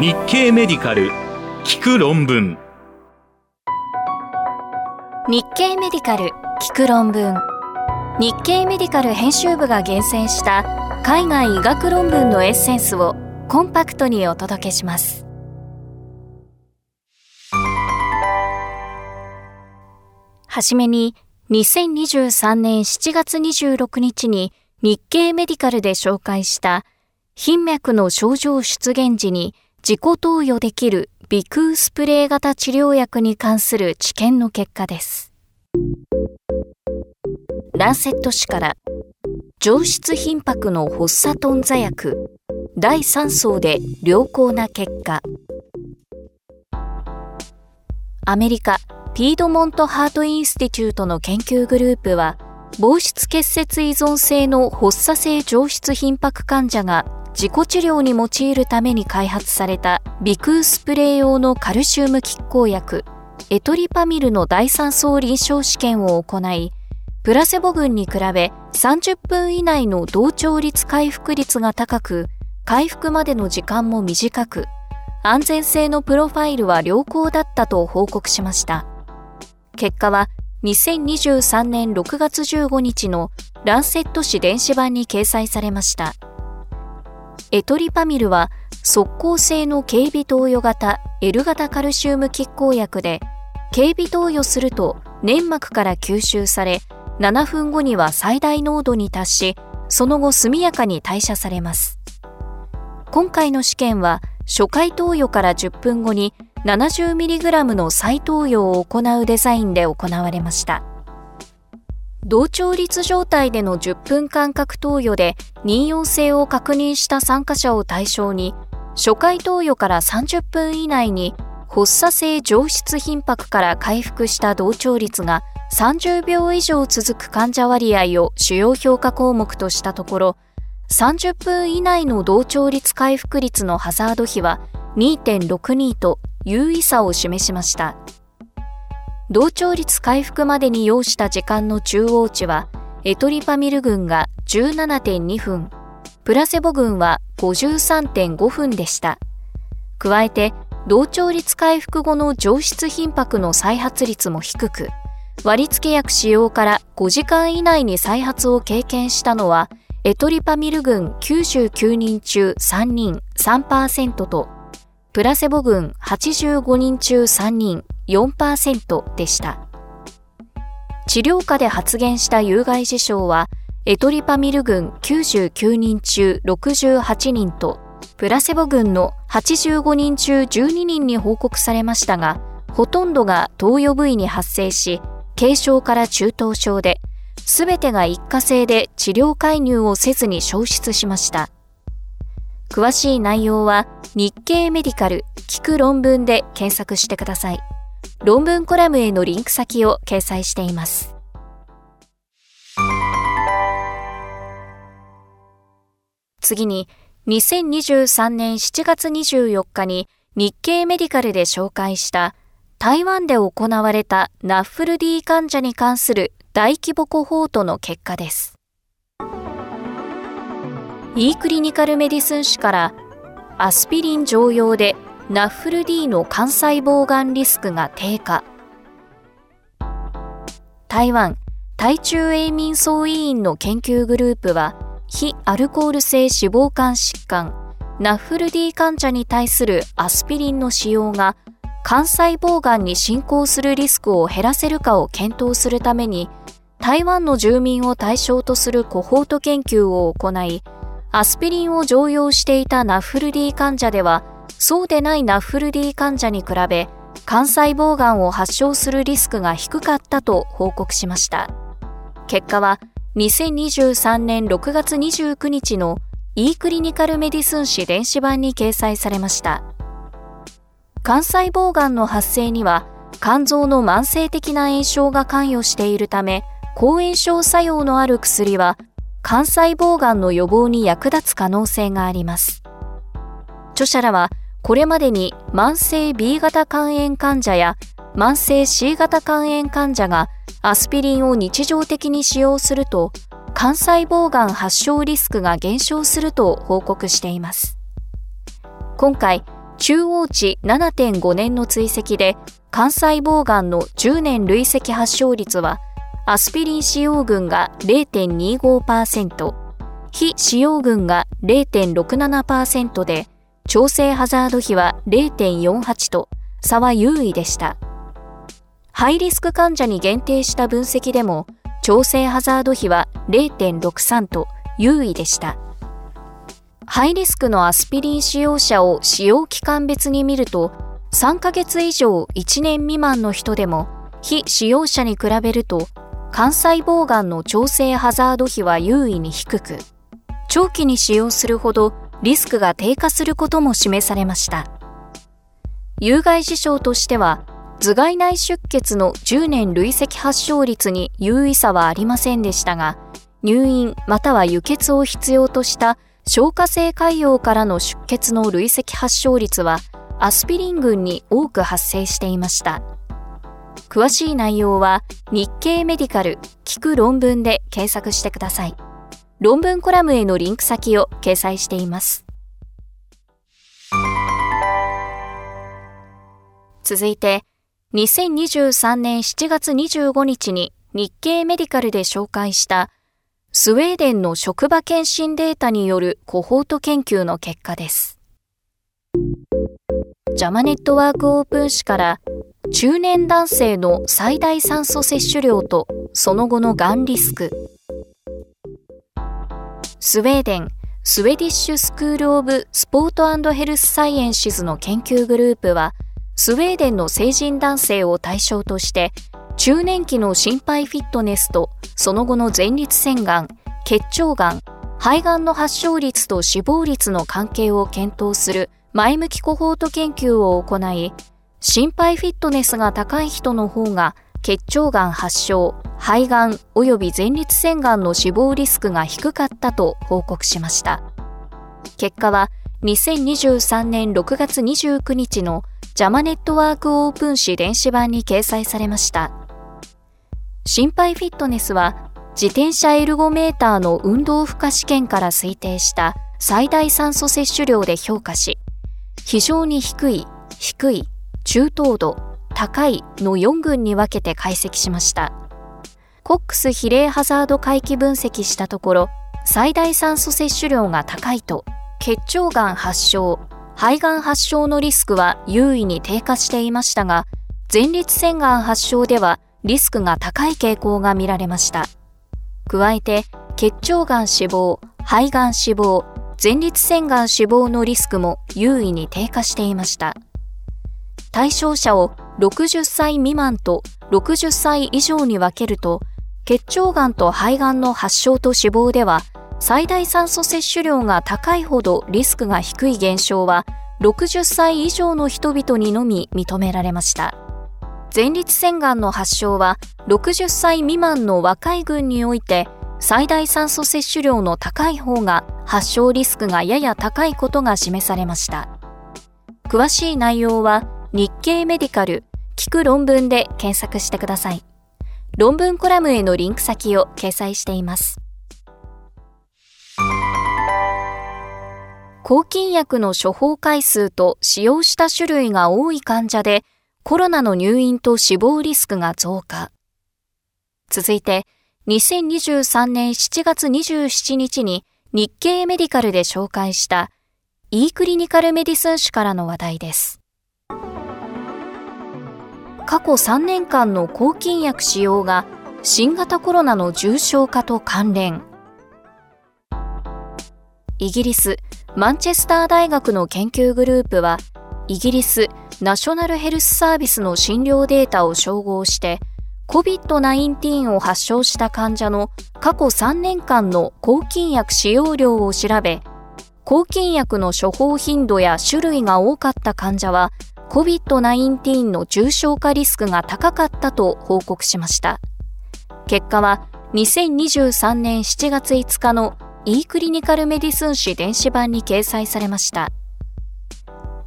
日経メディカル聞く論文。日経メディカル聞く論文。日経メディカル編集部が厳選した海外医学論文のエッセンスをコンパクトにお届けします。はじめに2023年7月26日に日経メディカルで紹介した頻脈の症状出現時に自己投与できる鼻腔スプレー型治療薬に関する治験の結果です。ランセット紙から上質頻拍の発作トンザ薬第3層で良好な結果アメリカピードモントハートインスティチュートの研究グループは防湿結節依存性の発作性上質頻拍患者が自己治療に用いるために開発された鼻腔スプレー用のカルシウム拮抗薬エトリパミルの第3層臨床試験を行いプラセボ群に比べ30分以内の同調率回復率が高く回復までの時間も短く安全性のプロファイルは良好だったと報告しました結果は2023年6月15日のランセット紙電子版に掲載されました。エトリパミルは速効性の警備投与型 L 型カルシウム拮抗薬で警備投与すると粘膜から吸収され7分後には最大濃度に達しその後速やかに代謝されます今回の試験は初回投与から10分後に 70mg の再投与を行うデザインで行われました。同調率状態での10分間隔投与で妊用性を確認した参加者を対象に、初回投与から30分以内に発作性上質頻拍から回復した同調率が30秒以上続く患者割合を主要評価項目としたところ、30分以内の同調率回復率のハザード比は2.62と優位さを示しました。同調率回復までに要した時間の中央値は、エトリパミル群が17.2分、プラセボ群は53.5分でした。加えて、同調率回復後の上質頻拍の再発率も低く、割付薬使用から5時間以内に再発を経験したのは、エトリパミル群99人中3人3%とプラセボ群85人中3人4%でした。治療下で発現した有害事象は、エトリパミル群99人中68人と、プラセボ群の85人中12人に報告されましたが、ほとんどが投与部位に発生し、軽症から中等症で、すべてが一過性で治療介入をせずに消失しました。詳しい内容は日経メディカル聞く論文で検索してください。論文コラムへのリンク先を掲載しています。次に、2023年7月24日に日経メディカルで紹介した台湾で行われたナッフル D 患者に関する大規模コホートの結果です。E クリニカルメディスン誌からアスピリン常用でナッフル D の肝細胞がんリスクが低下。台湾対中永民総委員の研究グループは非アルコール性脂肪肝疾患。ナッフル D 患者に対するアスピリンの使用が肝細胞がんに進行するリスクを減らせるかを検討するために台湾の住民を対象とするコホート研究を行いアスピリンを常用していたナッフル D 患者では、そうでないナッフル D 患者に比べ、肝細胞がんを発症するリスクが低かったと報告しました。結果は、2023年6月29日の e クリニカルメディスン誌電子版に掲載されました。肝細胞がんの発生には、肝臓の慢性的な炎症が関与しているため、抗炎症作用のある薬は肝細胞がんの予防に役立つ可能性があります。著者らは、これまでに慢性 B 型肝炎患者や慢性 C 型肝炎患者がアスピリンを日常的に使用すると、肝細胞がん発症リスクが減少すると報告しています。今回、中央値7.5年の追跡で、肝細胞がんの10年累積発症率は、アスピリン使用群が0.25%、非使用群が0.67%で、調整ハザード比は0.48と差は優位でした。ハイリスク患者に限定した分析でも、調整ハザード比は0.63と優位でした。ハイリスクのアスピリン使用者を使用期間別に見ると、3ヶ月以上1年未満の人でも、非使用者に比べると、肝細胞がんの調整ハザード比は優位に低く、長期に使用するほどリスクが低下することも示されました。有害事象としては、頭蓋内出血の10年累積発症率に優位差はありませんでしたが、入院または輸血を必要とした消化性潰瘍からの出血の累積発症率はアスピリン群に多く発生していました。詳しい内容は日経メディカル聞く論文で検索してください。論文コラムへのリンク先を掲載しています。続いて、2023年7月25日に日経メディカルで紹介したスウェーデンの職場検診データによるコホート研究の結果です。ジャマネットワークオープン誌から中年男性の最大酸素摂取量とその後のがんリスク。スウェーデンスウェディッシュスクール・オブ・スポートヘルス・サイエンシズの研究グループはスウェーデンの成人男性を対象として中年期の心肺フィットネスとその後の前立腺がん、血腸がん、肺がんの発症率と死亡率の関係を検討する前向きコホート研究を行い、心肺フィットネスが高い人の方が血腸がん発症、肺がん及び前立腺がんの死亡リスクが低かったと報告しました。結果は2023年6月29日のジャマネットワークオープン誌電子版に掲載されました。心肺フィットネスは自転車エルゴメーターの運動負荷試験から推定した最大酸素摂取量で評価し、非常に低い、低い、中等度、高いの4群に分けて解析しました。コックス比例ハザード回帰分析したところ、最大酸素摂取量が高いと、血腸がん発症、肺がん発症のリスクは優位に低下していましたが、前立腺がん発症ではリスクが高い傾向が見られました。加えて、血腸がん死亡、肺がん死亡、前立腺がん死亡のリスクも優位に低下していました。対象者を60歳未満と60歳以上に分けると、血腸がんと肺がんの発症と死亡では、最大酸素摂取量が高いほどリスクが低い現象は、60歳以上の人々にのみ認められました。前立腺がんの発症は60歳未満の若い群において最大酸素摂取量の高い方が発症リスクがやや高いことが示されました。詳しい内容は日経メディカル聞く論文で検索してください。論文コラムへのリンク先を掲載しています。抗菌薬の処方回数と使用した種類が多い患者でコロナの入院と死亡リスクが増加。続いて、2023年7月27日に日経メディカルで紹介した e クリニカルメディスン誌からの話題です。過去3年間の抗菌薬使用が新型コロナの重症化と関連。イギリス、マンチェスター大学の研究グループは、イギリスナショナルヘルスサービスの診療データを照合して COVID-19 を発症した患者の過去3年間の抗菌薬使用量を調べ抗菌薬の処方頻度や種類が多かった患者は COVID-19 の重症化リスクが高かったと報告しました。結果は2023年7月5日の e クリニカルメディスン誌電子版に掲載されました。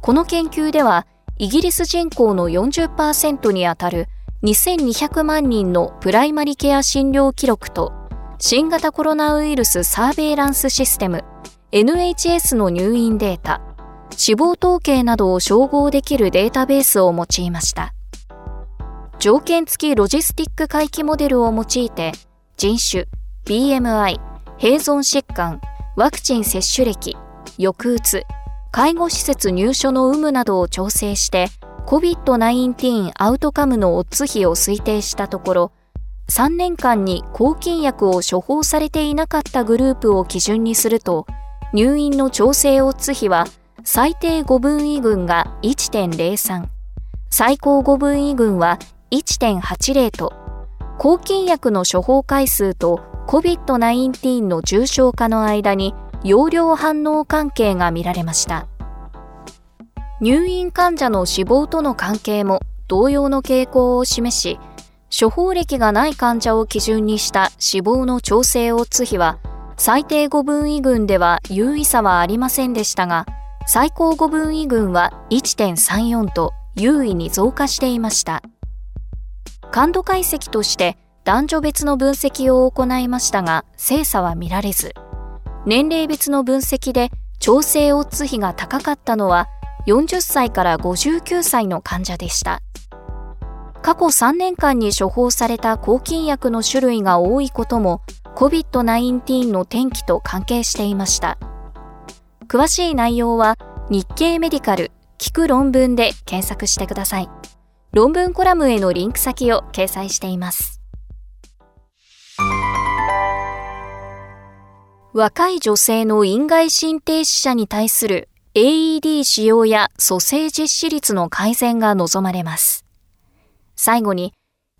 この研究では、イギリス人口の40%にあたる2200万人のプライマリケア診療記録と、新型コロナウイルスサーベイランスシステム NHS の入院データ、死亡統計などを照合できるデータベースを用いました。条件付きロジスティック回帰モデルを用いて、人種、BMI、併存疾患、ワクチン接種歴、抑うつ、介護施設入所の有無などを調整して、COVID-19 アウトカムのオッズ比を推定したところ、3年間に抗菌薬を処方されていなかったグループを基準にすると、入院の調整オッズ比は最低5分位群が1.03、最高5分位群は1.80と、抗菌薬の処方回数と COVID-19 の重症化の間に容量反応関係が見られました。入院患者の死亡との関係も同様の傾向を示し、処方歴がない患者を基準にした死亡の調整オッズ比は、最低5分位群では優位差はありませんでしたが、最高5分位群は1.34と優位に増加していました。感度解析として男女別の分析を行いましたが、精査は見られず、年齢別の分析で調整オッズ比が高かったのは40歳から59歳の患者でした。過去3年間に処方された抗菌薬の種類が多いことも COVID-19 の転機と関係していました。詳しい内容は日経メディカル聞く論文で検索してください。論文コラムへのリンク先を掲載しています。若い女性の院外心停止者に対する AED 使用や蘇生実施率の改善が望まれます。最後に、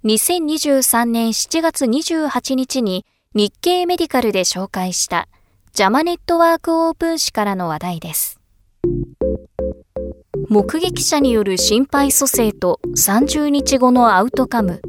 2023年7月28日に日経メディカルで紹介したジャマネットワークオープン誌からの話題です。目撃者による心肺蘇生と30日後のアウトカム。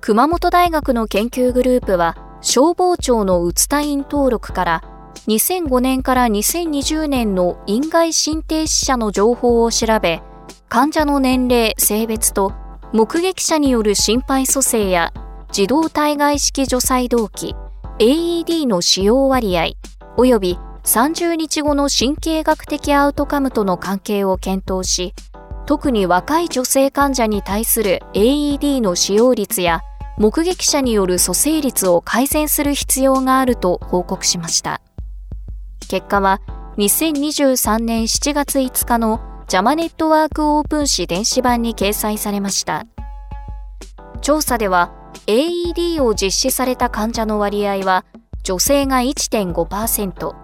熊本大学の研究グループは消防庁のうつ隊員登録から2005年から2020年の院外心停止者の情報を調べ、患者の年齢、性別と目撃者による心肺蘇生や自動体外式除細動器 AED の使用割合及び30日後の神経学的アウトカムとの関係を検討し、特に若い女性患者に対する AED の使用率や目撃者による蘇生率を改善する必要があると報告しました。結果は2023年7月5日のジャマネットワークオープン誌電子版に掲載されました。調査では AED を実施された患者の割合は女性が1.5%、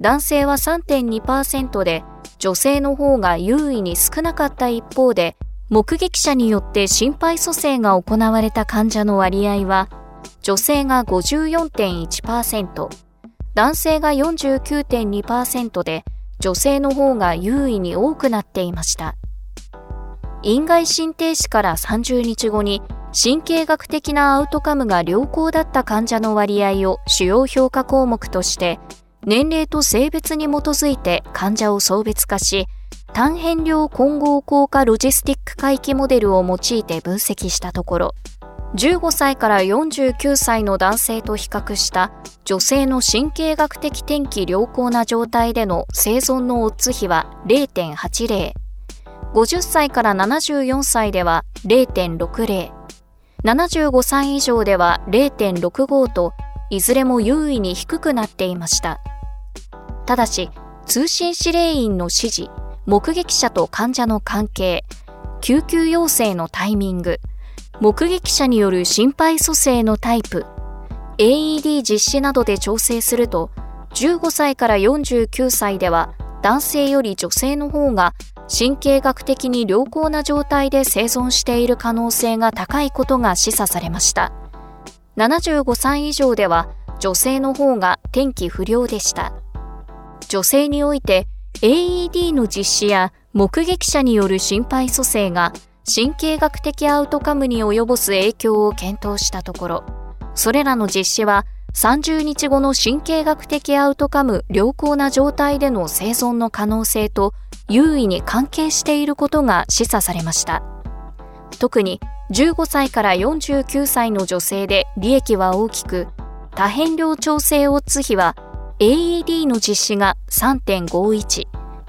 男性は3.2%で女性の方が優位に少なかった一方で目撃者によって心肺蘇生が行われた患者の割合は女性が54.1%、男性が49.2%で女性の方が優位に多くなっていました。院外心停止から30日後に神経学的なアウトカムが良好だった患者の割合を主要評価項目として年齢と性別に基づいて患者を層別化し単変量混合効果ロジスティック回帰モデルを用いて分析したところ15歳から49歳の男性と比較した女性の神経学的転機良好な状態での生存のオッズ比は0.80 50歳から74歳では0.60 75歳以上では0.65といずれも優位に低くなっていました。ただし、通信指令員の指示、目撃者と患者の関係、救急要請のタイミング、目撃者による心肺蘇生のタイプ、AED 実施などで調整すると、15歳から49歳では男性より女性の方が神経学的に良好な状態で生存している可能性が高いことが示唆されました。75歳以上では女性の方が天気不良でした。女性において AED の実施や目撃者による心肺蘇生が神経学的アウトカムに及ぼす影響を検討したところ、それらの実施は30日後の神経学的アウトカム良好な状態での生存の可能性と優位に関係していることが示唆されました。特に15歳から49歳の女性で利益は大きく、多変量調整オッズ比は AED の実施が3.51、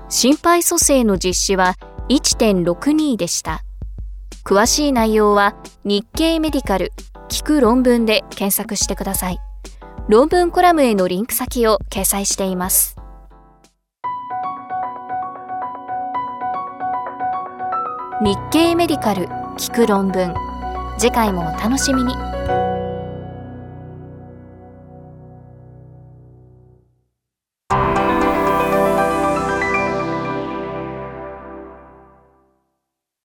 心肺蘇生の実施は1.62でした。詳しい内容は日経メディカル聞く論文で検索してください。論文コラムへのリンク先を掲載しています。日経メディカル聞く論文次回もお楽しみに。